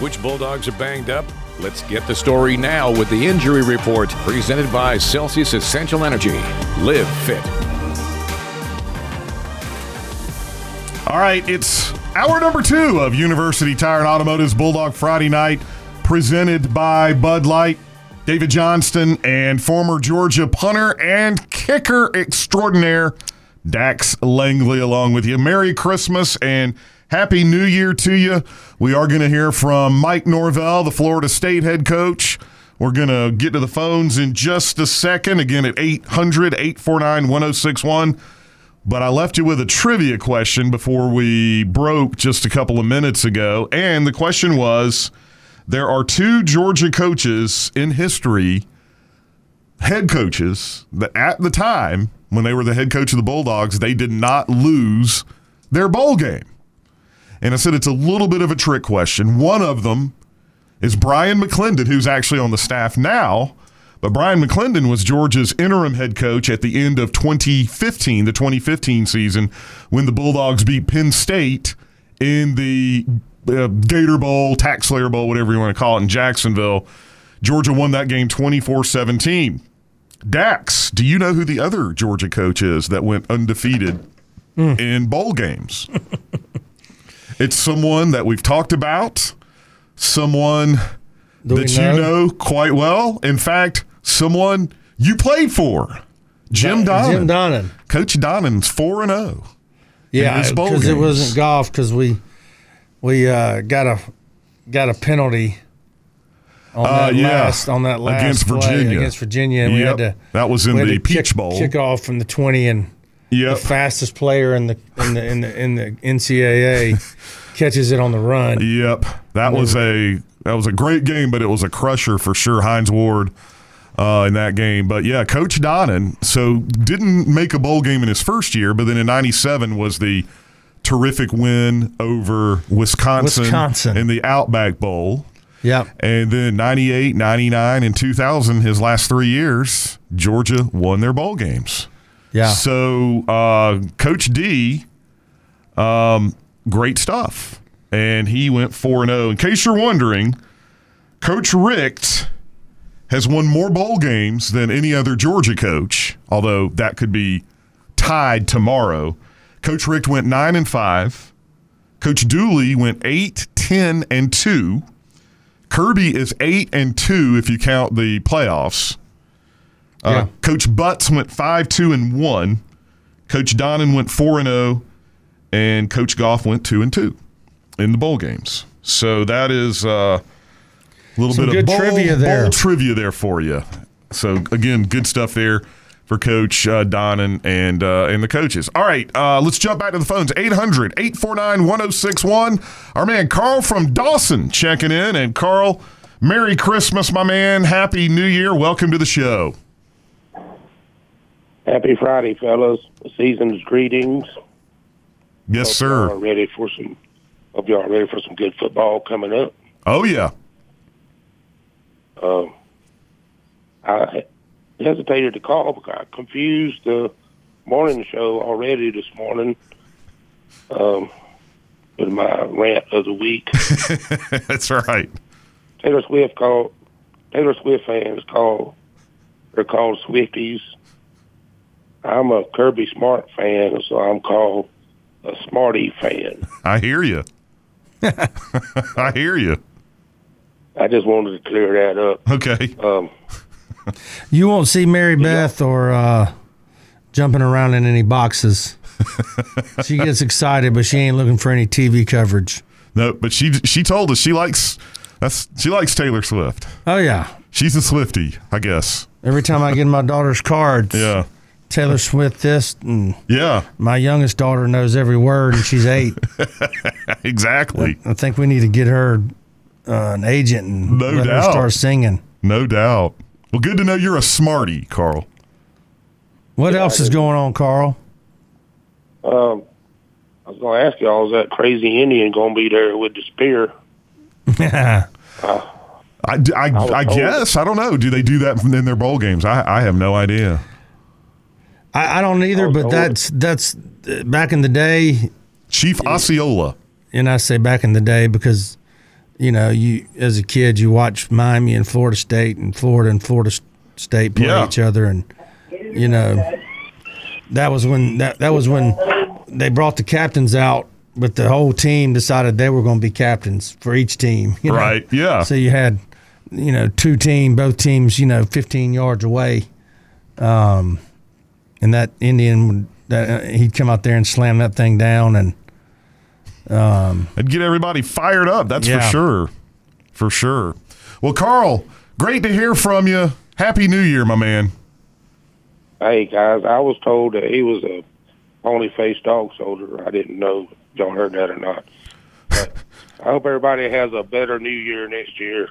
Which Bulldogs are banged up? Let's get the story now with the injury report presented by Celsius Essential Energy. Live fit. All right, it's hour number two of University Tire and Automotive's Bulldog Friday night, presented by Bud Light. David Johnston and former Georgia punter and kicker extraordinaire Dax Langley along with you. Merry Christmas and Happy New Year to you. We are going to hear from Mike Norvell, the Florida State head coach. We're going to get to the phones in just a second, again at 800 849 1061. But I left you with a trivia question before we broke just a couple of minutes ago. And the question was there are two Georgia coaches in history, head coaches, that at the time when they were the head coach of the Bulldogs, they did not lose their bowl game. And I said it's a little bit of a trick question. One of them is Bryan McClendon, who's actually on the staff now. But Bryan McClendon was Georgia's interim head coach at the end of 2015, the 2015 season, when the Bulldogs beat Penn State in the uh, Gator Bowl, TaxSlayer Bowl, whatever you want to call it, in Jacksonville. Georgia won that game 24 17. Dax, do you know who the other Georgia coach is that went undefeated mm. in bowl games? It's someone that we've talked about, someone Do that know? you know quite well. In fact, someone you played for, Jim Donnan. Jim Donnan. Coach Donnan's 4 and 0. Yeah, because it wasn't Goff because we we uh, got a got a penalty on uh, that yeah. last on that last against Virginia against Virginia, and yep. we had to that was in the Peach kick, Bowl kick off from the twenty and Yep. The fastest player in the in the in the, in the NCAA catches it on the run. Yep, that was a that was a great game, but it was a crusher for sure. Hines Ward uh, in that game, but yeah, Coach Donnan so didn't make a bowl game in his first year, but then in '97 was the terrific win over Wisconsin, Wisconsin. in the Outback Bowl. Yep. And then 98, 99, and 2000, his last three years, Georgia won their bowl games. Yeah. So, uh, Coach D, um, great stuff. And he went 4 0. In case you're wondering, Coach Richt has won more bowl games than any other Georgia coach, although that could be tied tomorrow. Coach Richt went 9 and 5. Coach Dooley went 8, 10, and 2. Kirby is 8 and 2 if you count the playoffs. Uh, yeah. Coach Butts went five two and one. Coach Donnan went four and zero, oh, and Coach Goff went two and two in the bowl games. So that is uh, a little Some bit of bowl, trivia there. Bowl trivia there for you. So again, good stuff there for Coach uh, Donnan and uh, and the coaches. All right, uh, let's jump back to the phones. 800-849-1061. Our man Carl from Dawson checking in. And Carl, Merry Christmas, my man. Happy New Year. Welcome to the show. Happy Friday, fellas. Season's greetings. Yes, hope sir. Y'all ready for some. Hope y'all ready for some good football coming up. Oh yeah. Um, I hesitated to call because I confused the morning show already this morning. Um, with my rant of the week. That's right. Taylor Swift called. Taylor Swift fans call. They're called Swifties I'm a Kirby Smart fan, so I'm called a Smarty fan. I hear you. I hear you. I just wanted to clear that up. Okay. Um, you won't see Mary Beth yeah. or uh, jumping around in any boxes. she gets excited, but she ain't looking for any TV coverage. No, but she she told us she likes that's she likes Taylor Swift. Oh yeah, she's a Swifty, I guess. Every time I get my daughter's cards, yeah, Taylor Swift this. And yeah. My youngest daughter knows every word, and she's eight. exactly. I, I, think we need to get her uh, an agent and no let doubt. her start singing. No doubt. Well, good to know you're a smarty, Carl. What yeah, else is going on, Carl? Um, I was going to ask y'all, is that crazy Indian going to be there with the spear? Yeah. uh, I, I, I, I guess. I don't know. Do they do that in their bowl games? I, I have no idea. I, I don't either, but that's that's back in the day. Chief Osceola. And I say back in the day because you know, you as a kid you watch Miami and Florida State and Florida and Florida State play Yeah. each other, and you know, that was when that that was when they brought the captains out, but the whole team decided they were going to be captains for each team. you know? Right. Yeah. So you had, you know, two team, both teams, you know, 15 yards away. Um, and that Indian would, that, uh, he'd come out there and slam that thing down. And um, and get everybody fired up. That's for sure. For sure. Well, Carl, great to hear from you. Happy New Year, my man. Hey guys, I was told that he was a only faced dog soldier. I didn't know if y'all heard that or not. But I hope everybody has a better New Year next year,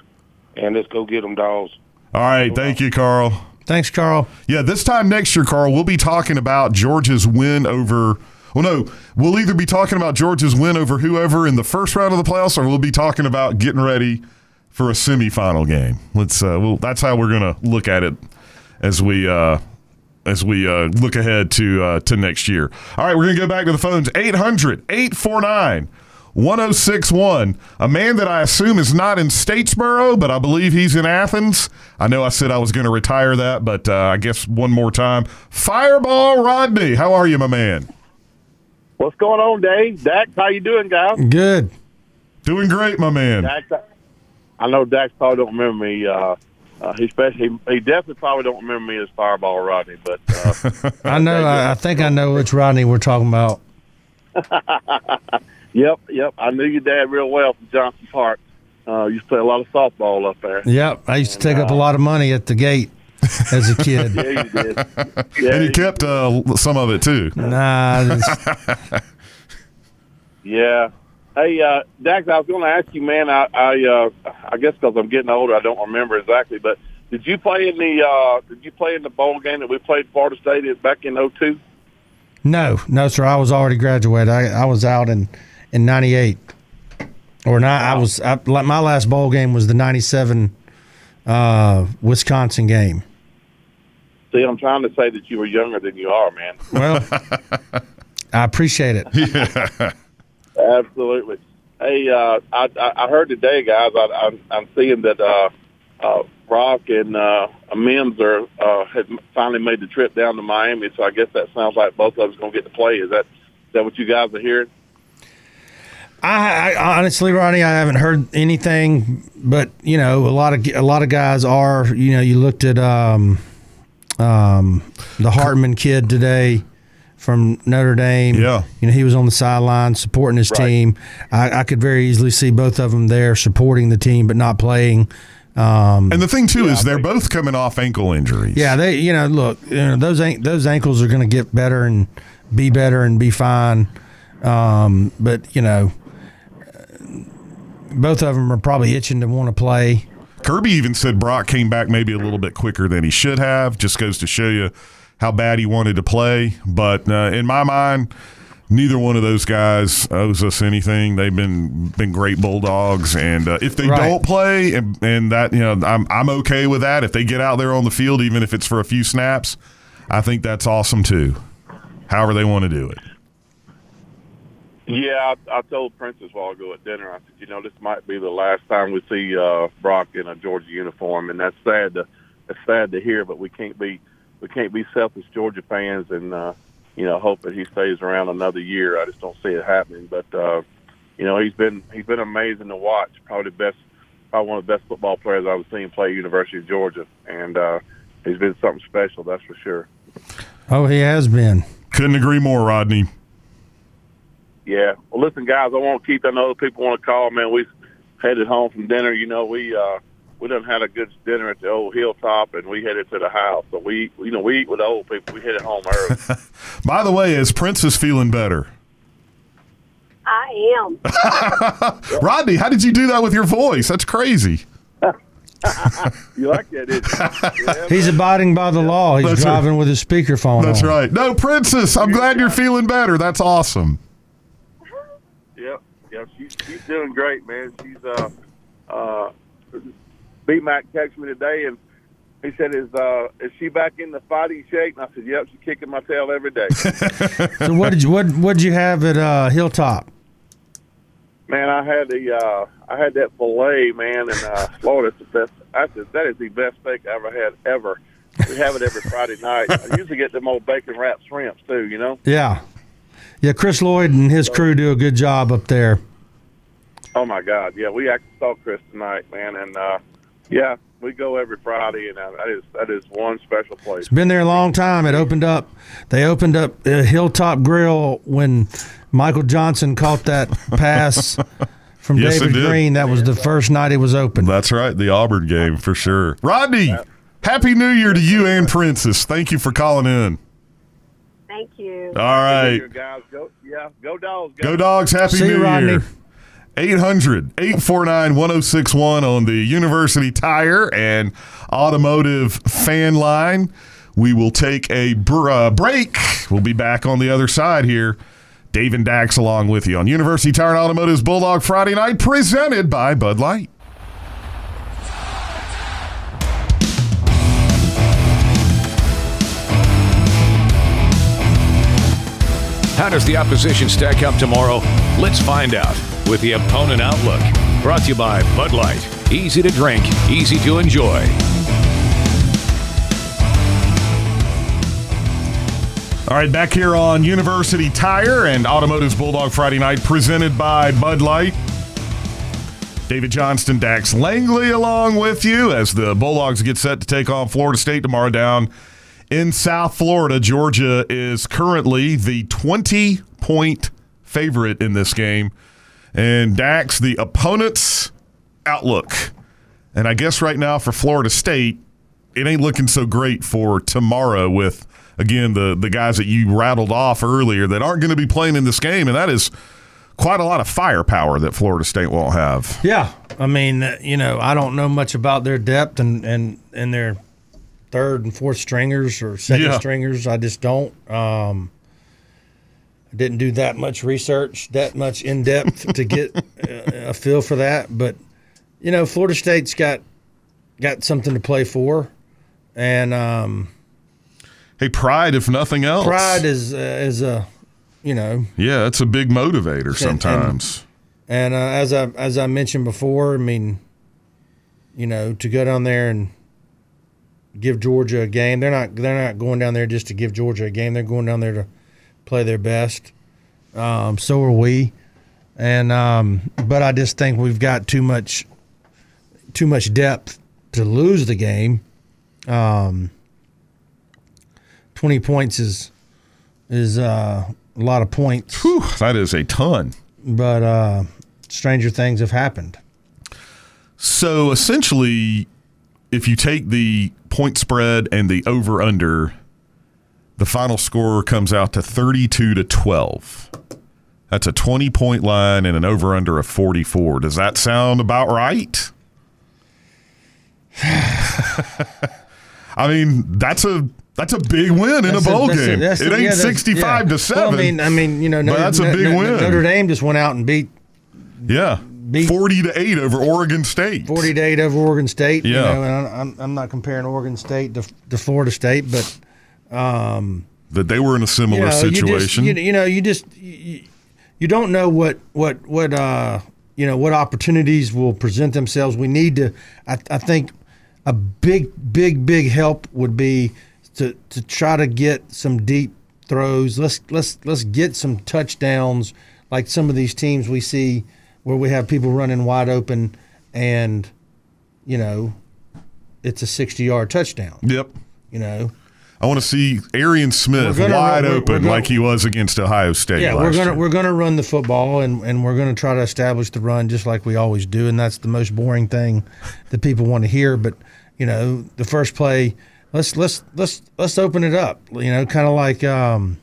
and let's go get them dogs. All right. Thank you, Carl. Thanks, Carl. Yeah, this time next year, Carl, we'll be talking about Georgia's win over. Well, no, we'll either be talking about Georgia's win over whoever in the first round of the playoffs, or we'll be talking about getting ready for a semifinal game. Let's. Uh, well, that's how we're gonna look at it as we uh, as we uh, look ahead to uh, to next year. All right, we're gonna go back to the phones. 800-849 1061. A man that I assume is not in Statesboro, but I believe he's in Athens. I know I said I was going to retire that, but uh, I guess one more time. Fireball Rodney, how are you, my man? What's going on, Dave? Dax, how you doing, guys? Good. Doing great, my man. Dax, I know Dax probably don't remember me. Uh, uh, he, especially, he, he definitely probably don't remember me as Fireball Rodney, but uh, I know. I, I think I know which Rodney we're talking about. yep, yep. I knew your dad real well from Johnson Park. Uh, used to play a lot of softball up there. Yep. I used to take up a lot of money at the gate as a kid. Yeah, you did. Yeah, and he you- kept uh, some of it too. nah. it's- Yeah. Hey, uh, Dax, I was going to ask you, man. I, I, uh, I guess because I'm getting older, I don't remember exactly. But did you play in the? Uh, did you play in the bowl game that we played Florida State back in 02? No, no, sir. I was already graduated. I, I was out in in '98, or not. I was. I, like my last bowl game was the '97 uh, Wisconsin game. See, I'm trying to say that you were younger than you are, man. Well, I appreciate it. Absolutely. Hey, uh, I, I I heard today, guys. I, I'm, I'm seeing that uh, uh, Brock and uh, Mims are uh, had finally made the trip down to Miami. So I guess that sounds like both of us going to get to play. Is that is that what you guys are hearing? I, I honestly, Ronnie, I haven't heard anything, but you know, a lot of a lot of guys are. You know, you looked at um, um, the Hartman kid today from Notre Dame. Yeah. you know, he was on the sideline supporting his Right. team. I, I could very easily see both of them there supporting the team, but not playing. Um, And the thing too is they're both coming off ankle injuries. yeah, they. You know, look, you know, those those ankles are going to get better and be better and be fine. Um, but you know, both of them are probably itching to want to play. Kirby even said Brock came back maybe a little bit quicker than he should have. Just goes to show you how bad he wanted to play. But uh, in my mind, neither one of those guys owes us anything. They've been been great bulldogs, and uh, if they Right. don't play, and, and that you know, I'm I'm okay with that. If they get out there on the field, even if it's for a few snaps, I think that's awesome too. However they want to do it. Yeah, I, I told Princess while ago at dinner. I said, you know, this might be the last time we see uh, Brock in a Georgia uniform, and that's sad to that's sad to hear. But we can't be we can't be selfish Georgia fans and uh, you know hope that he stays around another year. I just don't see it happening. But uh, you know, he's been he's been amazing to watch. Probably the best, probably one of the best football players I've seen play at University of Georgia, and uh, he's been something special. That's for sure. Oh, he has been. Couldn't agree more, Rodney. Yeah. Well, listen, guys, I want to keep. I know other people want to call. Man, we headed home from dinner. You know, we uh, we done had a good dinner at the old hilltop, and we headed to the house. So we, you know, we eat with the old people. We headed home early. By the way, is Princess feeling better? I am. Rodney, how did you do that with your voice? That's crazy. you like that, didn't you? Yeah, He's abiding by the law. He's That's right. driving with his speakerphone That's on. right. No, Princess, I'm glad you're feeling better. That's awesome. She's doing great, man. She's uh uh. B Mac texted me today, and he said, "Is uh is she back in the fighting shape?" And I said, "Yep, she's kicking my tail every day." So what did you what what did you have at uh, Hilltop? Man, I had the uh, I had that fillet, man, in uh, Florida. It's the best. That's the, that is the best steak I ever had ever. We have it every Friday night. I usually get them old bacon wrapped shrimps too. You know. Yeah, yeah. Chris Lloyd and his crew do a good job up there. Oh my God, yeah. We actually saw Chris tonight, man, and uh, yeah, we go every Friday, and uh, that is that is one special place. It's Been there a long time. It opened up. They opened up uh, Hilltop Grill when Michael Johnson caught that pass from Yes, David. Greene. That was the first night it was open. That's right, the Auburn game for sure. Rodney, happy New Year to you and Princess. Thank you for calling in. Thank you. All right. You guys go, yeah, go dogs. Go Dogs. Happy See you, New Rodney. Year. 800 849 1061 on the University Tire and Automotive fan line. We will take a br- uh, break. We'll be back on the other side here. Dave and Dax along with you on University Tire and Automotive's Bulldog Friday night, presented by Bud Light. How does the opposition stack up tomorrow? Let's find out with the Opponent Outlook. Brought to you by Bud Light. Easy to drink, easy to enjoy. All right, back here on University Tire and Automotive's Bulldog Friday night, presented by Bud Light. David Johnston, Dax Langley along with you as the Bulldogs get set to take on Florida State tomorrow down in South Florida. Georgia is currently the 20 point favorite in this game. And Dax, the opponent's outlook. And I guess right now for Florida State, it ain't looking so great for tomorrow with again the the guys that you rattled off earlier that aren't going to be playing in this game and that is quite a lot of firepower that Florida State won't have. Yeah, I mean, uh, you know, I don't know much about their depth and and and their third and fourth stringers or second Yeah. stringers. I just don't. Um, didn't do that much research, that much in depth to get a, a feel for that. But you know, Florida State's got got something to play for, and um, Hey, pride if nothing else. pride is uh, is a you know Yeah, it's a big motivator sometimes. And uh, as I as I mentioned before, I mean, you know, to go down there and give Georgia a game, they're not they're not going down there just to give Georgia a game. They're going down there to play their best. Um, so are we. And um, but I just think we've got too much too much depth to lose the game. Um, Twenty points is is uh, a lot of points Whew, that is a ton. but uh, stranger things have happened. So essentially, if you take the point spread and the over under, the final score comes out to 32 to 12. That's a 20 point line and an over under of 44. Does that sound about right? I mean, that's a that's a big win in a bowl that's game. that's it yeah, ain't that's- 65 yeah. to 7. Well, I mean, I mean, you know, that's a big Notre- win. Notre Dame just went out and beat yeah. beat- 40 to 8 over Oregon State. 40 to 8 over Oregon State. You Yeah. know, and I- I'm, I'm not comparing Oregon State to, to Florida State, but that they were in a similar you know, situation. You, just, you, you know, you just you, you don't know what what what uh you know what opportunities will present themselves. We need to. I, I think a big big big help would be to to try to get some deep throws. Let's let's let's get some touchdowns like some of these teams we see where we have people running wide open and you know it's a 60 yard touchdown. yep. You know. I want to see Arian Smith wide run- open gonna- like he was against Ohio State. Yeah, last we're gonna year. we're gonna run the football and, and we're gonna try to establish the run just like we always do, and that's the most boring thing that people want to hear. But you know, the first play, let's let's let's let's open it up. You know, kind of like um,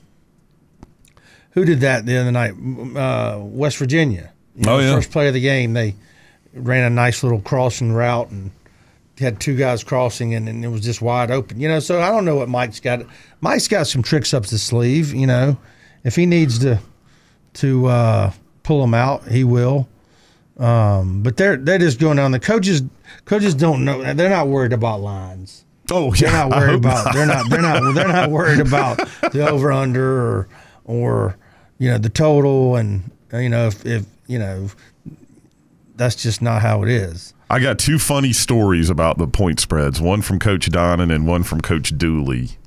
who did that the other night? Uh, West Virginia. You know, Oh, yeah. First play of the game, they ran a nice little crossing route and had two guys crossing and, and it was just wide open. You know, so I don't know what Mike's got. Mike's got some tricks up his sleeve. You know, if he needs to to uh, pull them out, he will. Um, but they're they're just going on. The coaches coaches don't know. They're not worried about lines. oh, They're not worried about. not. They're not. They're not. They're not worried about the over under or or you know the total and You know, if, if you know, that's just not how it is. I got two funny stories about the point spreads. One from Coach Donnan and one from Coach Dooley.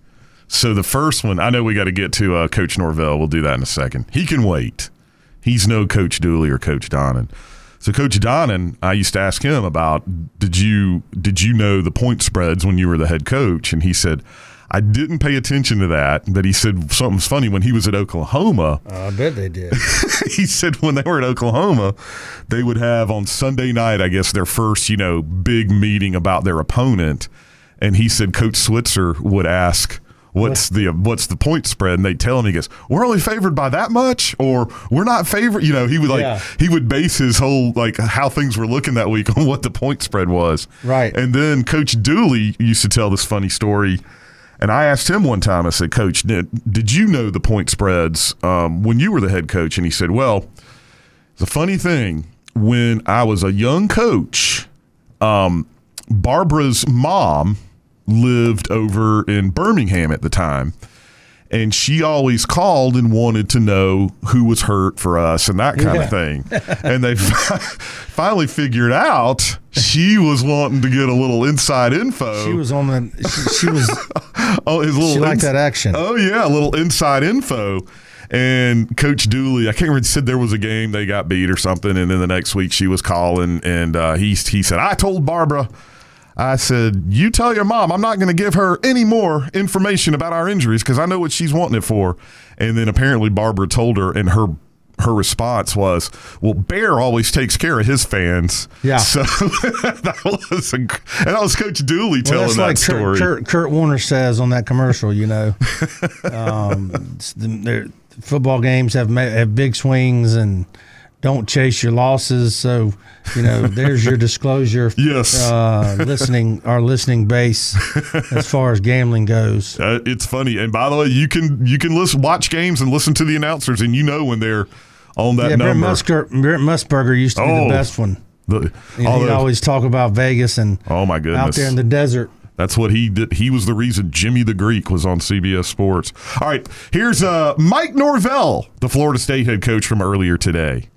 So the first one, I know we got to get to uh, Coach Norvell. We'll do that in a second. He can wait. He's no Coach Dooley or Coach Donnan. So Coach Donnan, I used to ask him about did you did you know the point spreads when you were the head coach? And he said, I didn't pay attention to that. But he said something's funny when he was at Oklahoma. Uh, I bet they did. he said when they were at Oklahoma, they would have on Sunday night, I guess, their first, you know, big meeting about their opponent. And he said Coach Switzer would ask, What's the what's the point spread? And they tell him he goes, We're only favored by that much, or we're not favored. You know, he would like Yeah. he would base his whole like how things were looking that week on what the point spread was. Right. And then Coach Dooley used to tell this funny story. And I asked him one time, I said, Coach, did, did you know the point spreads um, when you were the head coach? And he said, Well, the funny thing, when I was a young coach, um, Barbara's mom lived over in Birmingham at the time. And she always called and wanted to know who was hurt for us and that kind Yeah. of thing. and they finally figured out she was wanting to get a little inside info. She was on the. She, she was. oh, his little She liked ins- that action. Oh yeah, a little inside info. And Coach Dooley, I can't remember, said there was a game they got beat or something, and then the next week she was calling, and uh, he he said, "I told Barbara." I said, "You tell your mom I'm not going to give her any more information about our injuries because I know what she's wanting it for." And then apparently Barbara told her, and her her response was, "Well, Bear always takes care of his fans." Yeah. So that was, a, and that was Coach Dooley telling that like story. Kurt, Kurt, Kurt Warner says on that commercial. You know, um, football games have have big swings and don't chase your losses. So, you know, there's your disclosure. Yes. uh, listening our listening base as far as gambling goes. Uh, it's funny, and by the way, you can you can listen, watch games, and listen to the announcers, and you know when they're on that yeah, Brent. Musker, Brent Musburger used to be Oh. the best one. The- You know, he'd always talk about Vegas and oh my goodness, out there in the desert. That's what he did. He was the reason Jimmy the Greek was on CBS Sports. All right, here's uh, Mike Norvell, the Florida State head coach from earlier today.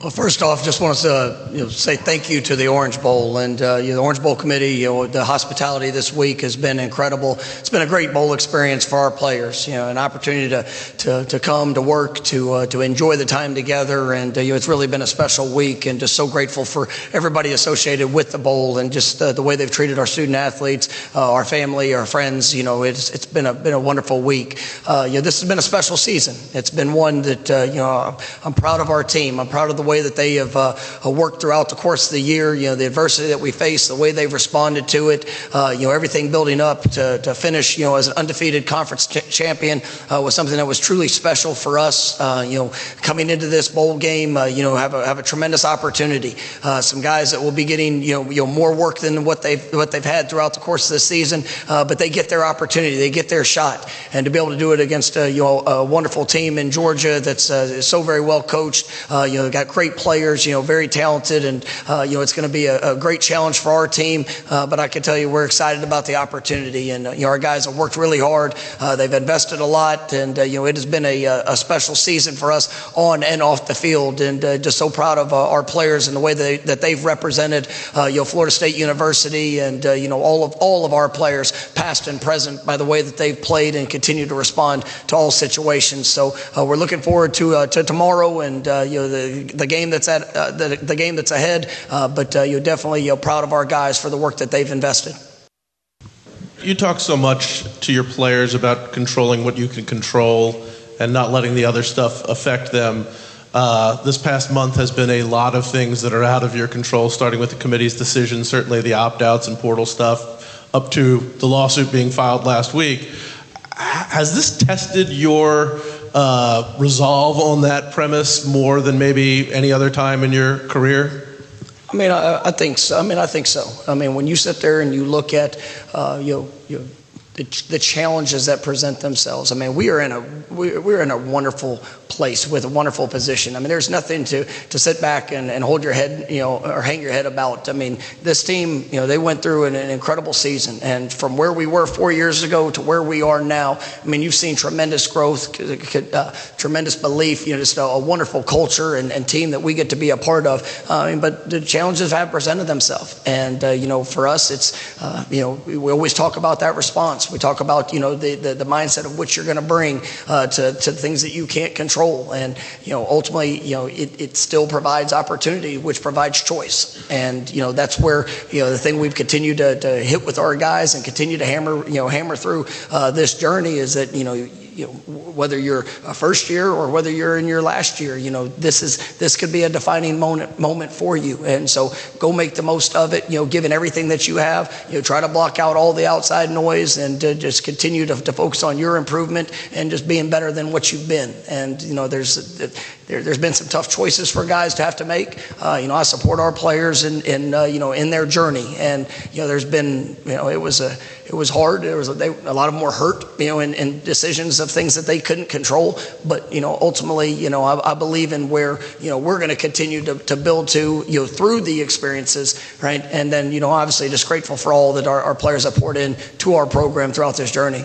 Well, first off, just want to uh, you know, say thank you to the Orange Bowl and uh, you know, the Orange Bowl committee. You know, the hospitality this week has been incredible. It's been a great bowl experience for our players. You know, an opportunity to to, to come to work, to uh, to enjoy the time together, and uh, you know, it's really been a special week. And just so grateful for everybody associated with the bowl and just uh, the way they've treated our student athletes, uh, our family, our friends. You know, it's it's been a been a wonderful week. You know, this has been a special season. It's been one that you know I'm proud of our team. I'm proud of the way that they have uh, uh, worked throughout the course of the year. You know, the adversity that we faced, the way they've responded to it. Uh, you know, everything building up to, to finish. You know, as an undefeated conference ch- champion uh, was something that was truly special for us. Uh, you know, coming into this bowl game, uh, you know, have a have a tremendous opportunity. Some guys that will be getting you know you know more work than what they've what they've had throughout the course of the season, but they get their opportunity, they get their shot, and to be able to do it against you know a wonderful team in Georgia that's so very well coached. You know, got great players. You know, very talented, and uh, you know it's going to be a, a great challenge for our team. Uh, but I can tell you, we're excited about the opportunity, and uh, you know our guys have worked really hard. Uh, they've invested a lot, and uh, you know it has been a, a special season for us on and off the field, and just so proud of our players and the way they, that they've represented you know Florida State University, and you know all of all of our players, past and present, by the way that they've played and continue to respond to all situations. So we're looking forward to to tomorrow, and you know the the game that's at uh, the, the game that's ahead. Uh, but uh, you're definitely you know, proud of our guys for the work that they've invested. You talk so much to your players about controlling what you can control and not letting the other stuff affect them. Uh, this past month has been a lot of things that are out of your control, starting with the committee's decision, certainly the opt outs and portal stuff, up to the lawsuit being filed last week. Has this tested your uh, resolve on that premise more than maybe any other time in your career? I mean, I, I think so. I mean, I think so. I mean, when you sit there and you look at, uh, you know, you the, the challenges that present themselves. I mean, we are in a we, we're in a wonderful place with a wonderful position. I mean, there's nothing to to sit back and, and hold your head, you know, or hang your head about. I mean, this team, you know, they went through an, an incredible season, and from where we were four years ago to where we are now, I mean, you've seen tremendous growth, uh, tremendous belief, you know, just a, a wonderful culture and, and, team that we get to be a part of. Uh, but the challenges have presented themselves, and uh, you know, for us, it's uh, you know, we always talk about that response. We talk about you know the the, the mindset of what you're going to bring uh, to to things that you can't control, and you know ultimately you know it, it still provides opportunity, which provides choice, and you know that's where you know the thing we've continued to, to hit with our guys and continue to hammer you know hammer through uh, this journey is that you know you know, whether you're a first year or whether you're in your last year, you know, this is this could be a defining moment moment for you. And so go make the most of it. You know, given everything that you have, you know, try to block out all the outside noise and to just continue to, to focus on your improvement and just being better than what you've been. And you know, there's there, has been some tough choices for guys to have to make. Uh, you know, I support our players in, in uh, you know in their journey, and you know, there's been you know it was a it was hard. There was a, they, a lot of them were hurt, you know, in, decisions of things that they couldn't control. But you know, ultimately, you know, I, I believe in where you know we're going to continue to, to build to you know through the experiences, right? And then you know, obviously, just grateful for all that our, our players have poured in to our program throughout this journey.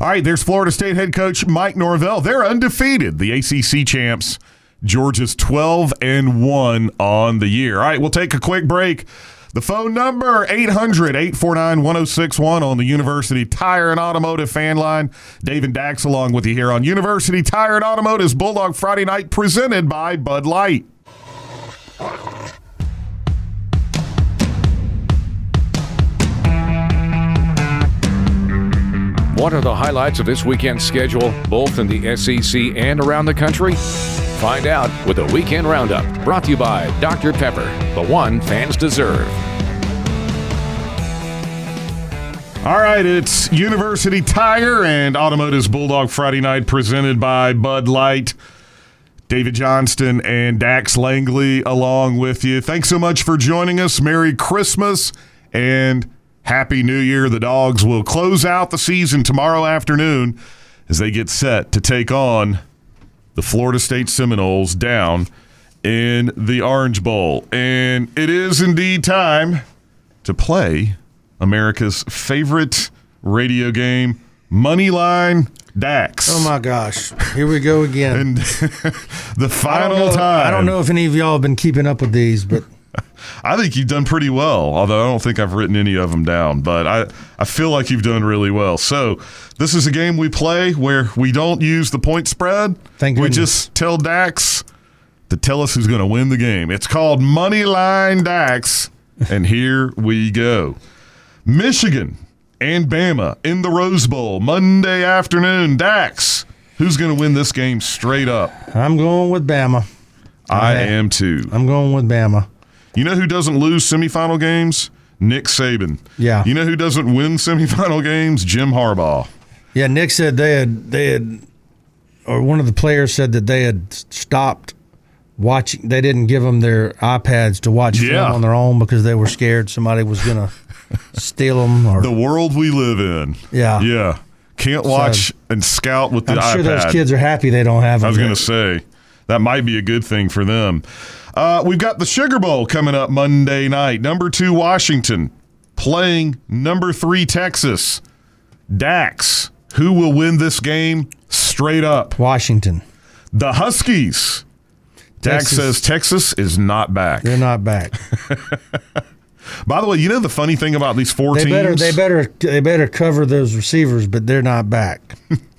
All right, there's Florida State head coach Mike Norvell. They're undefeated, the ACC champs. Georgia's 12 and 1 on the year. All right, we'll take a quick break. The phone number 800-849-1061 on the University Tire and Automotive fan line. Dave and Dax along with you here on University Tire and Automotive's Bulldog Friday Night presented by Bud Light. What are the highlights of this weekend's schedule, both in the SEC and around the country? Find out with a weekend roundup brought to you by Dr. Pepper, the one fans deserve. All right, it's University Tire and Automotive's Bulldog Friday night presented by Bud Light. David Johnston and Dax Langley along with you. Thanks so much for joining us. Merry Christmas and Happy New Year. The Dogs will close out the season tomorrow afternoon as they get set to take on the Florida State Seminoles down in the Orange Bowl. And it is indeed time to play America's favorite radio game, Moneyline Dax. Oh my gosh. Here we go again. And the final I know, time. I don't know if any of y'all have been keeping up with these, but I think you've done pretty well, although I don't think I've written any of them down, but I, I feel like you've done really well. So, this is a game we play where we don't use the point spread. Thank we just tell Dax to tell us who's going to win the game. It's called Money Line Dax, and here we go. Michigan and Bama in the Rose Bowl Monday afternoon. Dax, who's going to win this game straight up? I'm going with Bama. I Okay. am too. I'm going with Bama. You know who doesn't lose semifinal games? Nick Saban. Yeah. You know who doesn't win semifinal games? Jim Harbaugh. Yeah, Nick said they had they had, or one of the players said that they had stopped watching. They didn't give them their iPads to watch Yeah. film on their own because they were scared somebody was gonna steal them. Or The world we live in. Yeah. Yeah. Can't watch and scout with the I'm iPad. sure those kids are happy they don't have them. I was going to say that might be a good thing for them. Uh, we've got the Sugar Bowl coming up Monday night. Number two Washington playing number three Texas. Dax, who will win this game straight up? Washington. The Huskies. Dax Texas. says Texas is not back. They're not back. By the way, you know the funny thing about these four They teams? better they better they better cover those receivers, but they're not back.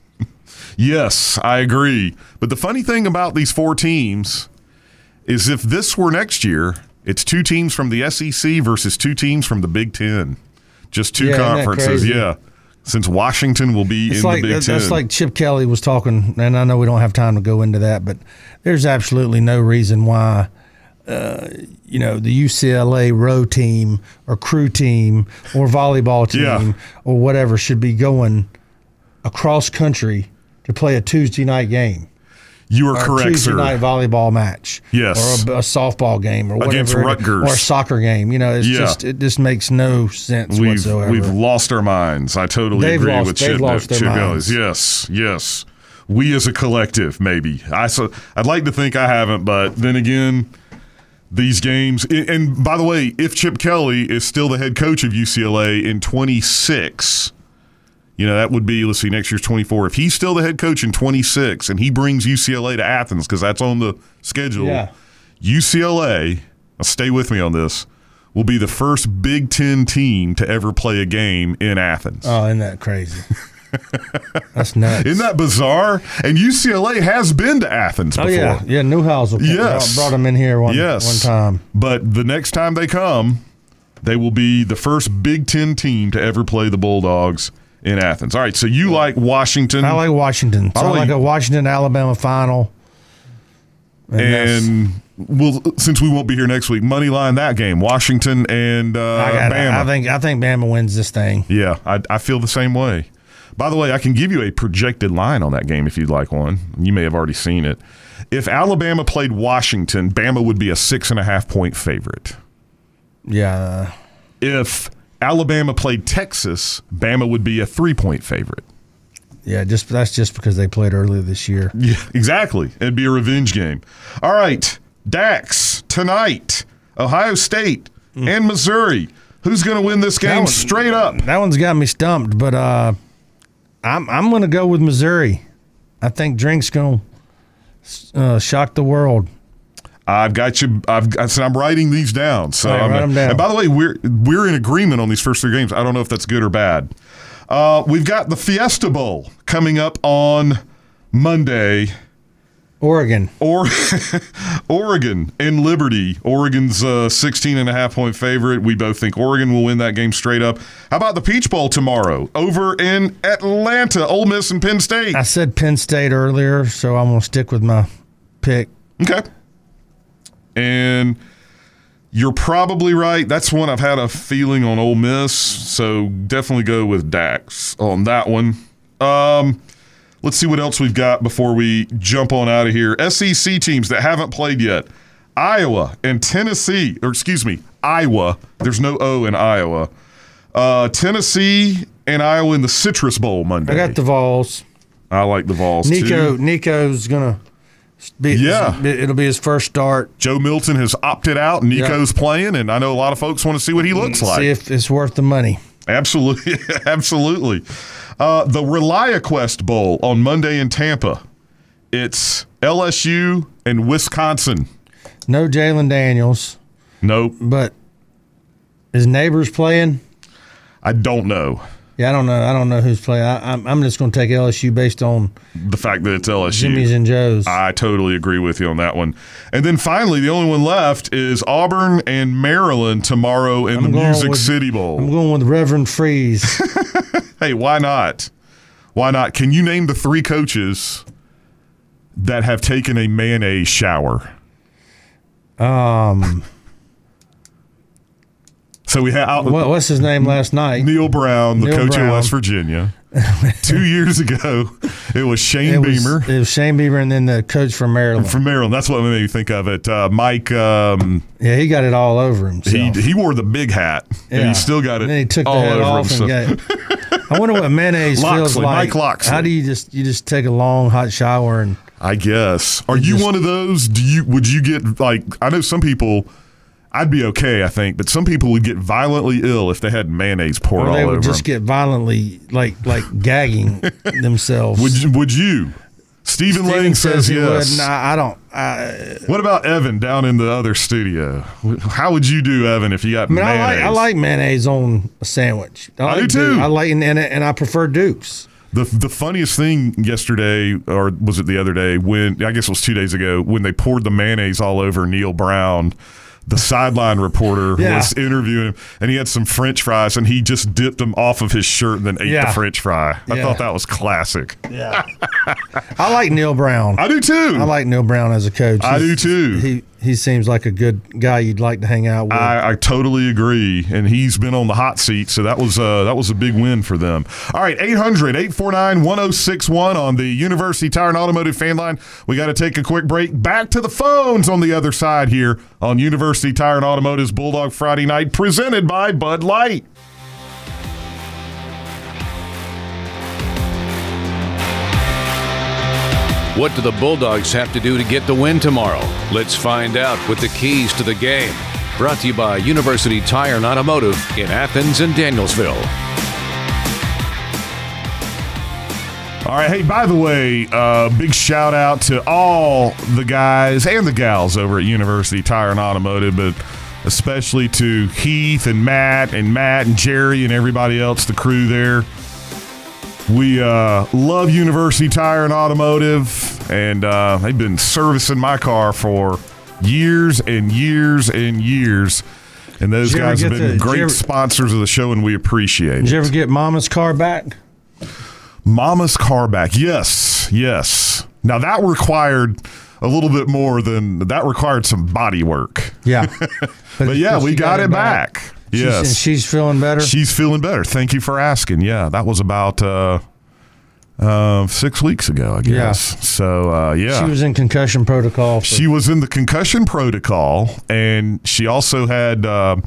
Yes, I agree. But the funny thing about these four teams is if this were next year, it's two teams from the SEC versus two teams from the Big Ten. Just two Yeah, conferences. Yeah. Since Washington will be It's in like the Big Ten. that's like Chip Kelly was talking, and I know we don't have time to go into that, but there's absolutely no reason why. Uh, you know the UCLA row team or crew team or volleyball team Yeah. or whatever should be going across country to play a Tuesday night game. You are or correct, Tuesday sir. night volleyball match. Yes. Or a, a softball game or whatever. Against Rutgers. Or a soccer game. You know, it's Yeah. just it just makes no sense We've whatsoever. we've lost our minds. I totally They've agree lost- with Chip, lost Chip minds. Ellis. Yes, yes. We as a collective, maybe. I so I'd like to think I haven't, but then again, these games. and- And by the way, if Chip Kelly is still the head coach of UCLA in 26, you know that would be let's see, next year's 24. If he's still the head coach in 26, and he brings UCLA to Athens because that's on the schedule. Yeah. UCLA, now stay with me on this, will be the first Big Ten team to ever play a game in Athens. Oh, isn't that crazy? That's nuts. Isn't that bizarre? And UCLA has been to Athens Oh before. yeah, yeah. Newhouse Yes. brought, brought him in here one Yes. one time. But the next time they come, they will be the first Big Ten team to ever play the Bulldogs in Athens. All right, so you like Washington. I like Washington. So I like- a Washington Alabama final. And, and we'll since we won't be here next week, money line that game, Washington and uh, I, Bama. I think I think Bama wins this thing. Yeah, I, I feel the same way. By the way, I can give you a projected line on that game if you'd like one. You may have already seen it. If Alabama played Washington, Bama would be a six and a half point favorite. Yeah, If Alabama played Texas, Bama would be a three point favorite. yeah. Just that's just because they played earlier this year. Yeah, exactly. It'd be a revenge game. All right, Dax tonight, Ohio State and Missouri. Who's going to win this game one- straight up? That one's got me stumped, but uh, I'm I'm going to go with Missouri. I think Drink's going to uh, shock the world. I've got you. I've I said I'm writing these down. So right, write 'em down. and by the way, we're we're in agreement on these first three games. I don't know if that's good or bad. Uh, we've got the Fiesta Bowl coming up on Monday. Oregon. Or Oregon and Liberty. Oregon's a 16 and a half point favorite. We both think Oregon will win that game straight up. How about the Peach Bowl tomorrow over in Atlanta, Ole Miss and Penn State? I said Penn State earlier, so I'm going to stick with my pick. Okay. And you're probably right. That's one I've had a feeling on Ole Miss, so definitely go with Dax on that one. Um, let's see what else we've got before we jump on out of here. SEC teams that haven't played yet. Iowa and Tennessee, or excuse me, Iowa. There's no O in Iowa. Uh, Tennessee and Iowa in the Citrus Bowl Monday. I got the Vols. I like the Vols Nico too. Nico's gonna be Yeah. it'll be his first start. Joe Milton has opted out. Nico's playing, and I know a lot of folks want to see what he looks like. See if it's worth the money. Absolutely, absolutely. Uh, the ReliaQuest Bowl on Monday in Tampa. It's LSU and Wisconsin. No Jalen Daniels, Nope, but his neighbors playing. I don't know Yeah, I don't know. I don't know who's playing. I, I'm, I'm just going to take LSU based on the fact that it's LSU. Jimmy's and Joe's. I totally agree with you on that one. And then finally, the only one left is Auburn and Maryland tomorrow in the Music with- City Bowl. I'm going with Reverend Freeze. Hey, why not? Why not? Can you name the three coaches that have taken a mayonnaise shower? um, So we have what, what's his name last night? Neal Brown, the Neal coach Brown. of West Virginia. Two years ago, it was Shane It was, Beamer it was Shane Beamer and then the coach from Maryland. from Maryland. That's what made me think of it. Uh, Mike, um, yeah, he got it all over he himself. he wore the big hat, and he still got it And he took the over off himself. and got it. I wonder what mayonnaise feels like. Mike Locksley. How do you just you just take a long hot shower and I guess. Are you just- one of those? Do you would you get like? I know some people. I'd be okay, I think, but some people would get violently ill if they had mayonnaise poured or all they over would just them. get violently like like gagging themselves? Would you, would you? Stephen, Steven Lang says, he yes. would. Nah, I don't. I, What about Evan down in the other studio? How would you do, Evan, if you got I mean, I like I like mayonnaise on a sandwich. I like do Duke. too. I like and and, and I prefer Dukes. The the funniest thing yesterday, or was it the other day? When I guess it was two days ago, when they poured the mayonnaise all over Neal Brown the sideline reporter Yeah. was interviewing him, and he had some French fries, and he just dipped them off of his shirt and then ate Yeah. the French fry. I Yeah. thought that was classic. Yeah. I like Neal Brown. I do too. I like Neal Brown as a coach. I do too. He he seems like a good guy you'd like to hang out with. I, I totally agree, and he's been on the hot seat, so that was uh, that was a big win for them. All right, 800-849-1061 on the University Tire and Automotive fan line. We got to take a quick break. Back to the phones on the other side here on University Tire and Automotive's Bulldog Friday Night, presented by Bud Light. What do the Bulldogs have to do to get the win tomorrow? Let's find out with the keys to the game. Brought to you by University Tire and Automotive in Athens and Danielsville. All right. Hey, by the way, uh, big shout out to all the guys and the gals over at University Tire and Automotive, but especially to Heath and Matt and Matt and Jerry and everybody else, the crew there. We uh, love University Tire and Automotive, and uh, they've been servicing my car for years and years and years. And those Did you ever guys have get been the- did you great ever- sponsors of the show, and we appreciate it. Did it. you ever get Mama's car back? Mama's car back. Yes, yes. Now that required a little bit more than that required some body work. Yeah. But yeah, we got, it back. She's- Yes. and she's feeling better. She's feeling better. Thank you for asking. Yeah, that was about uh, uh, six weeks ago, I Yeah. guess. So uh, yeah, She was in concussion protocol. for- she was in the concussion protocol, and she also had uh,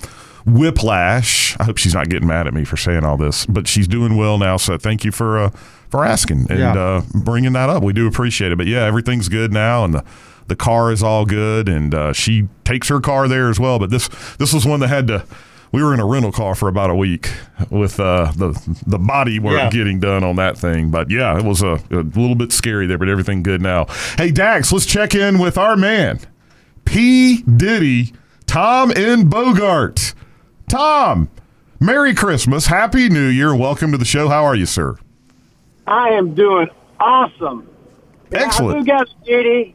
whiplash. I hope she's not getting mad at me for saying all this, but she's doing well now. So thank you for uh, for asking and Yeah. uh, bringing that up. We do appreciate it. But yeah, everything's good now, and the the car is all good, and uh, she takes her car there as well. But this this was one that had to. We were in a rental car for about a week with uh, the the body work Yeah. getting done on that thing. But yeah, it was a, a little bit scary there, but everything good now. Hey Dax, let's check in with our man, P Diddy, Tom in Bogart. Tom, Merry Christmas, Happy New Year, welcome to the show. How are you, sir? I am doing awesome. Excellent. I do got a duty.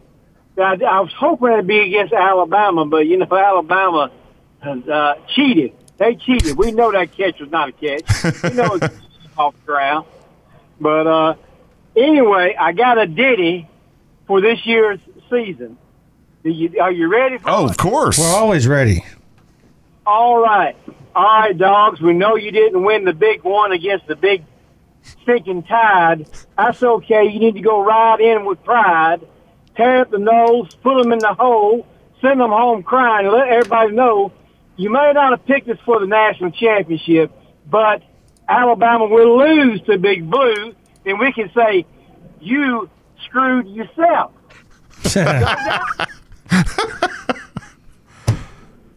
I, I was hoping it'd be against Alabama, but you know Alabama has uh, cheated. They cheated. We know that catch was not a catch. We know it's off the ground. But uh, anyway, I got a ditty for this year's season. You, are you ready? For Oh, it? of course. We're always ready. All right. All right, dogs. We know you didn't win the big one against the big stinking tide. That's okay. You need to go right in with pride. Tear up the nose, put them in the hole, send them home crying, and let everybody know you may not have picked us for the national championship, but Alabama will lose to Big Blue, and we can say you screwed yourself.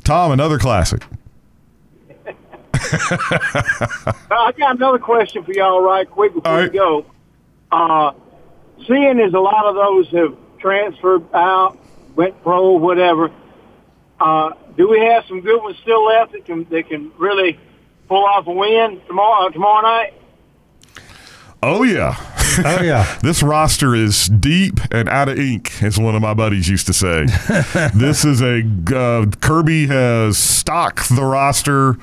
Tom, another classic. I got another question for y'all right quick before All we go. Uh, seeing as a lot of those have transferred out, went pro, whatever, uh, do we have some good ones still left that can that can really pull off a win tomorrow uh, tomorrow night? Oh, yeah. Oh yeah. This roster is deep and out of ink, as one of my buddies used to say. this is a uh, Kirby has stocked the roster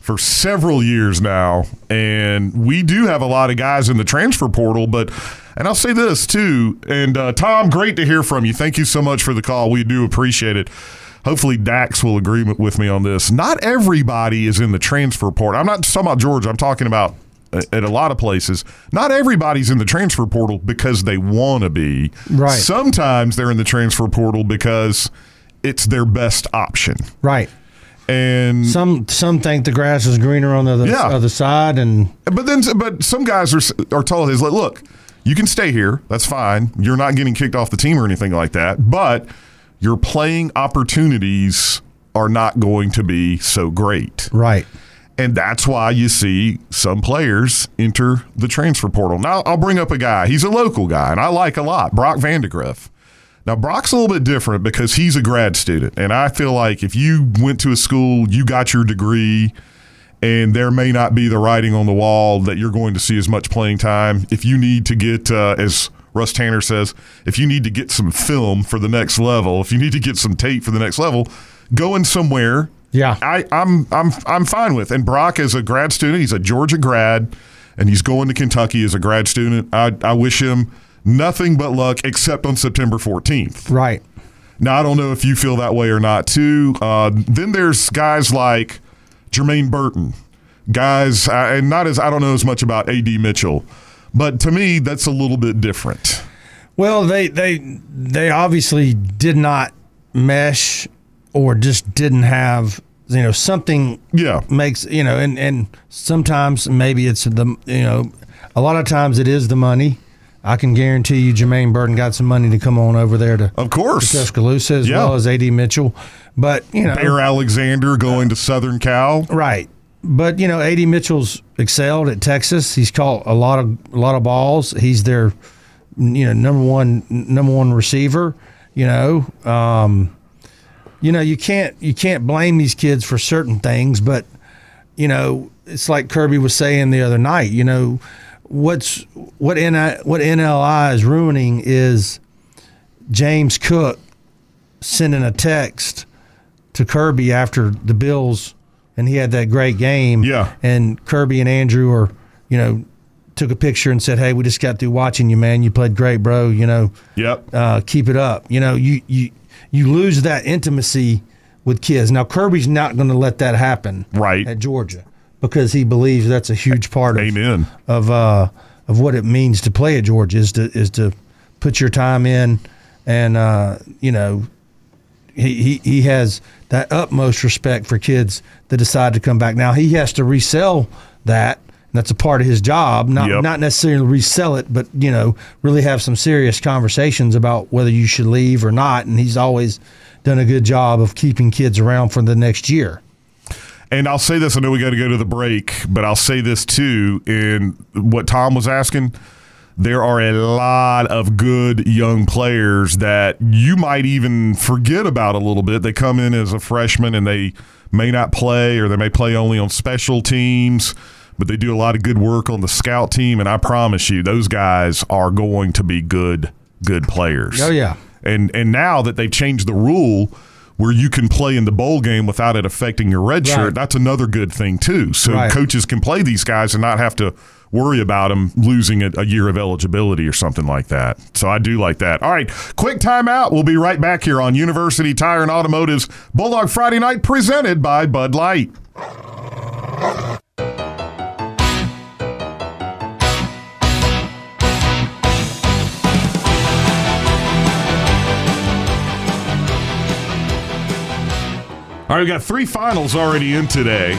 for several years now, and we do have a lot of guys in the transfer portal. But and I'll say this too, and uh, Tom, great to hear from you. Thank you so much for the call. We do appreciate it. Hopefully, Dax will agree with me on this. Not everybody is in the transfer portal. I'm not talking about Georgia. I'm talking about uh, at a lot of places. Not everybody's in the transfer portal because they want to be. Right. Sometimes they're in the transfer portal because it's their best option. Right. And Some some think the grass is greener on the other, Yeah. other side, and But then, but some guys are are told is like, look, you can stay here. That's fine. You're not getting kicked off the team or anything like that. But your playing opportunities are not going to be so great. right. And that's why you see some players enter the transfer portal. Now, I'll bring up a guy. He's a local guy, and I like a lot Brock Vandagriff. Now, Brock's a little bit different because he's a grad student. And I feel like if you went to a school, you got your degree, and there may not be the writing on the wall that you're going to see as much playing time. If you need to get, uh, as Russ Tanner says, if you need to get some film for the next level, if you need to get some tape for the next level, going somewhere. Yeah. I, I'm I'm I'm fine with. And Brock is a grad student. He's a Georgia grad, and he's going to Kentucky as a grad student. I, I wish him nothing but luck, except on September 14th. Right. Now I don't know if you feel that way or not too. Uh, then there's guys like Jermaine Burton, guys, uh, and not as I don't know as much about AD Mitchell, but to me that's a little bit different. Well, they they they obviously did not mesh or just didn't have you know something Yeah, makes you know and and sometimes maybe it's the you know a lot of times it is the money. I can guarantee you Jermaine Burton got some money to come on over there to of course. Tuscaloosa as Yeah. well as AD Mitchell. But you know Bear Alexander going to Southern Cal. Right. But you know, AD Mitchell's excelled at Texas. He's caught a lot of a lot of balls. He's their you know number one number one receiver. You know, um, you know you can't you can't blame these kids for certain things, but you know it's like Kirby was saying the other night. You know what's what NI, what NLI is ruining is James Cook sending a text to Kirby after the Bills and he had that great game. Yeah. And Kirby and Andrew are, you know, took a picture and said, "Hey, we just got through watching you, man. You played great, bro. You know, Yep. uh, keep it up." You know, you you you lose that intimacy with kids. Now Kirby's not going to let that happen Right. at Georgia because he believes that's a huge part of Amen. of uh, of what it means to play at Georgia is to is to put your time in, and uh, you know, he, he he has that utmost respect for kids that decide to come back. Now he has to resell that. and That's a part of his job, not Yep. not necessarily resell it, but you know, really have some serious conversations about whether you should leave or not. And he's always done a good job of keeping kids around for the next year. And I'll say this, I know we got to go to the break, but I'll say this too in what Tom was asking. There are a lot of good young players that you might even forget about a little bit. They come in as a freshman and they may not play or they may play only on special teams, but they do a lot of good work on the scout team. And I promise you, those guys are going to be good, good players. Oh, yeah. And and now that they've changed the rule where you can play in the bowl game without it affecting your red shirt, Right. that's another good thing too. So Right. coaches can play these guys and not have to worry about them losing a, a year of eligibility or something like that. So I do like that. All right, quick timeout. We'll be right back here on University Tire and Automotive's Bulldog Friday Night, presented by Bud Light. All right, we got three finals already in today,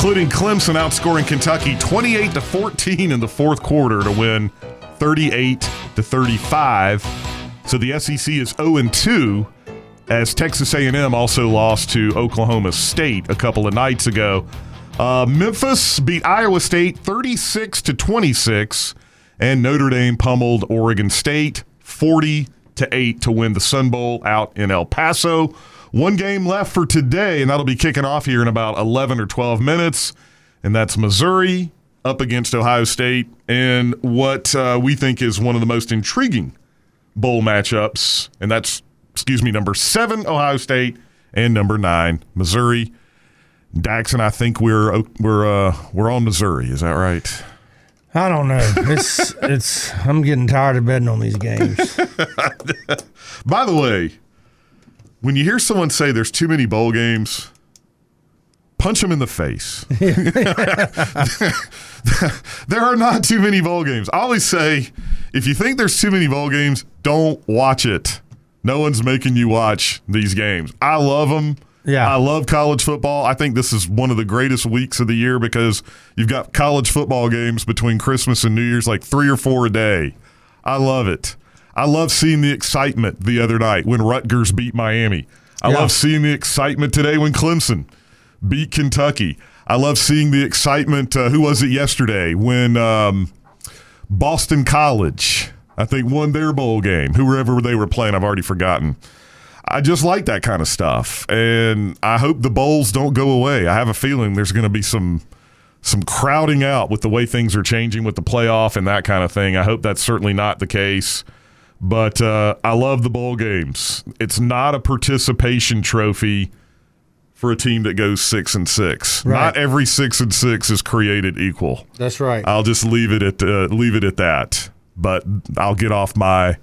including Clemson outscoring Kentucky 28 to 14 in the fourth quarter to win 38 to 35. So the SEC is 0 and 2 as Texas A&M also lost to Oklahoma State a couple of nights ago. Uh, Memphis beat Iowa State 36 to 26, and Notre Dame pummeled Oregon State 40 to 8 to win the Sun Bowl out in El Paso. One game left for today, and that'll be kicking off here in about 11 or 12 minutes, and that's Missouri up against Ohio State, and what uh, we think is one of the most intriguing bowl matchups, and that's excuse me, number seven Ohio State and number nine Missouri. Dax and I think we're we're uh, we're on Missouri. Is that right? I don't know. It's it's. I'm getting tired of betting on these games. By the way, when you hear someone say there's too many bowl games, punch them in the face. there are not too many bowl games. I always say, if you think there's too many bowl games, don't watch it. No one's making you watch these games. I love them. Yeah. I love college football. I think this is one of the greatest weeks of the year because you've got college football games between Christmas and New Year's, like three or four a day. I love it. I love seeing the excitement the other night when Rutgers beat Miami. I Yeah. love seeing the excitement today when Clemson beat Kentucky. I love seeing the excitement. Uh, who was it yesterday when um, Boston College, I think, won their bowl game? Whoever they were playing, I've already forgotten. I just like that kind of stuff, and I hope the bowls don't go away. I have a feeling there's going to be some some crowding out with the way things are changing with the playoff and that kind of thing. I hope that's certainly not the case. But uh, I love the bowl games. It's not a participation trophy for a team that goes six and six. Right. Not every six and six is created equal. That's right. I'll just leave it at uh, leave it at that. But I'll get off my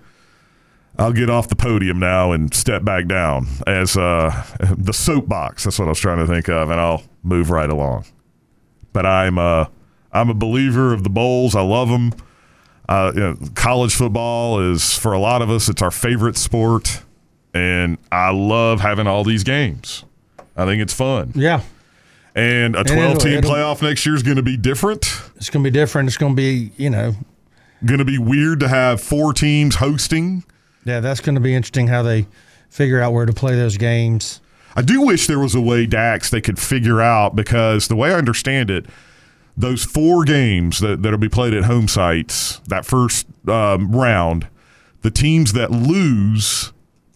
I'll get off the podium now and step back down as uh, the soapbox. That's what I was trying to think of, and I'll move right along. But I'm uh, I'm a believer of the bowls. I love them. Uh, you know, college football is for a lot of us. It's our favorite sport, and I love having all these games. I think it's fun. yeah. And a 12 team playoff next year is going to be different. It's going to be different. It's going to be, you know, Going to be weird to have four teams hosting. yeah, that's going to be interesting how they figure out where to play those games. I do wish there was a way, Dax, they could figure out because the way I understand it, those four games that, that'll be played at home sites, that first um, round, the teams that lose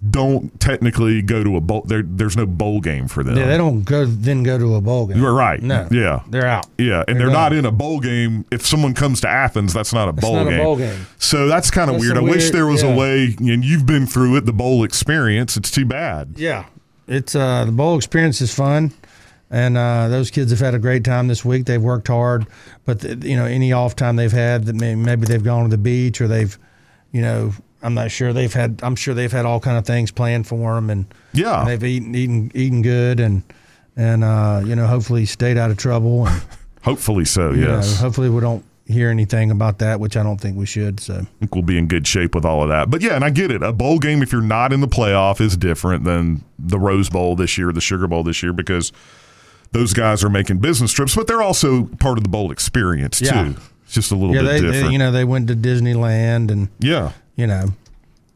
don't technically go to a bowl. There, there's no bowl game for them. Yeah, they don't go then go to a bowl game. You're right. No. Yeah. They're out. Yeah, and They're they're, not in a bowl game. If someone comes to Athens, that's not a bowl not a game. bowl game. So that's kind of weird. a I wish there was yeah. a way, and you've been through it, the bowl experience. It's too bad. Yeah. It's uh the bowl experience is fun. And uh, those kids have had a great time this week. They've worked hard, but th- you know, any off time they've had, that maybe they've gone to the beach or they've, you know, I'm not sure they've had. I'm sure they've had all kind of things planned for them, and Yeah. and they've eaten, eaten, eaten good, and and uh, you know, hopefully stayed out of trouble, and Hopefully so, you know, yes. hopefully we don't hear anything about that, which I don't think we should. So I think we'll be in good shape with all of that. But yeah, and I get it. A bowl game, if you're not in the playoff, is different than the Rose Bowl this year, the Sugar Bowl this year, because those guys are making business trips, but they're also part of the bowl experience too. Yeah. It's just a little yeah, bit they, different. they you know they went to Disneyland and yeah. you know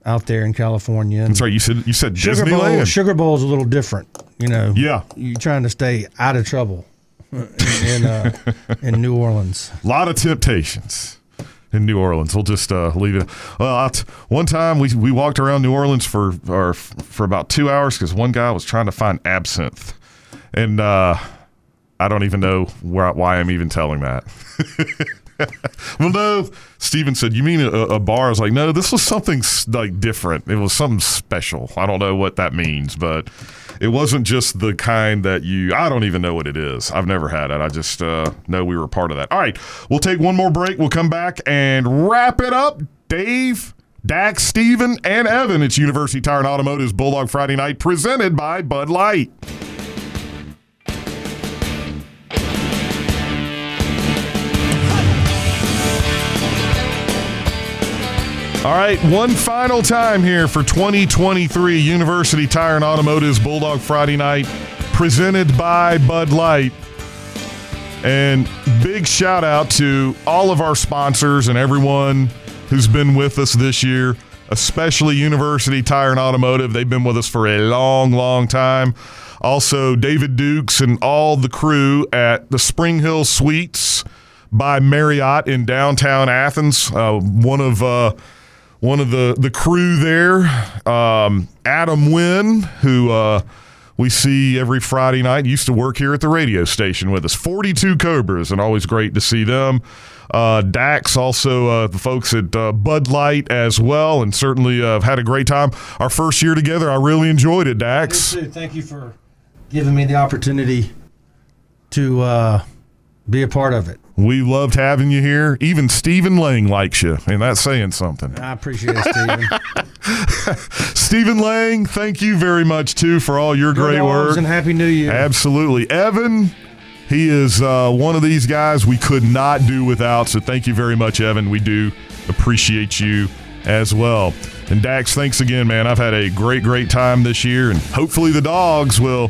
out there in California. And That's right. You said you said Sugar Bowl, Disneyland. Sugar Bowl is a little different. You know, Yeah. you're trying to stay out of trouble in in, uh, in New Orleans. A lot of temptations in New Orleans. We'll just uh, leave it. Well, t- one time we we walked around New Orleans for for about two hours because one guy was trying to find absinthe, and uh, I don't even know where, why I'm even telling that. well, no, Steven said, "You mean a, a bar?" I was like, "No, this was something like different. It was something special. I don't know what that means, but." It wasn't just the kind that you. I don't even know what it is. I've never had it. I just uh, know we were part of that. All right, we'll take one more break. We'll come back and wrap it up. Dave, Dax, Steven, and Evan. It's University Tire and Automotive's Bulldog Friday Night, presented by Bud Light. All right, one final time here for 2023 University Tire and Automotive's Bulldog Friday Night, presented by Bud Light. And big shout out to all of our sponsors and everyone who's been with us this year, especially University Tire and Automotive. They've been with us for a long, long time. Also, David Dukes and all the crew at the Spring Hill Suites by Marriott in downtown Athens. Uh, one of uh, one of the the crew there, um, Adam Wynn, who uh, we see every Friday night, used to work here at the radio station with us. Forty two Cobras, and always great to see them. Uh, Dax, also uh, the folks at uh, Bud Light as well, and certainly uh, have had a great time. Our first year together, I really enjoyed it, Dax. Thank you for giving me the opportunity to uh, be a part of it. We loved having you here. Even Stephen Lang likes you, and that's saying something. I appreciate it, Stephen. Stephen Lang, thank you very much too for all your Go great work. and Happy New Year. Absolutely. Evan, he is uh, one of these guys we could not do without. So thank you very much, Evan. We do appreciate you as well. And Dax, thanks again, man. I've had a great, great time this year, and hopefully the dogs will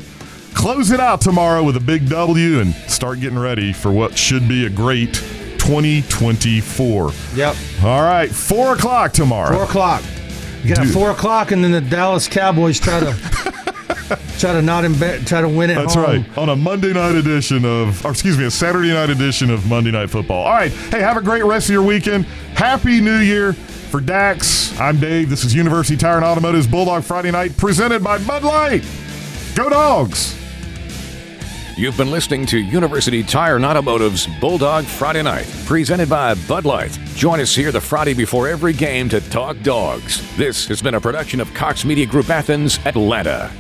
close it out tomorrow with a big W and start getting ready for what should be a great 2024. Yep. All right, four o'clock tomorrow. Four o'clock. You got Dude. four o'clock, and then the Dallas Cowboys try to try to not embed, try to win it. That's home. right. On a Monday night edition of, or excuse me, a Saturday night edition of Monday Night Football. All right. Hey, have a great rest of your weekend. Happy New Year. For Dax, I'm Dave. This is University Tire and Automotive's Bulldog Friday Night, presented by Bud Light. Go Dogs. You've been listening to University Tire and Automotive's Bulldog Friday Night, presented by Bud Light. Join us here the Friday before every game to talk dogs. This has been a production of Cox Media Group Athens, Atlanta.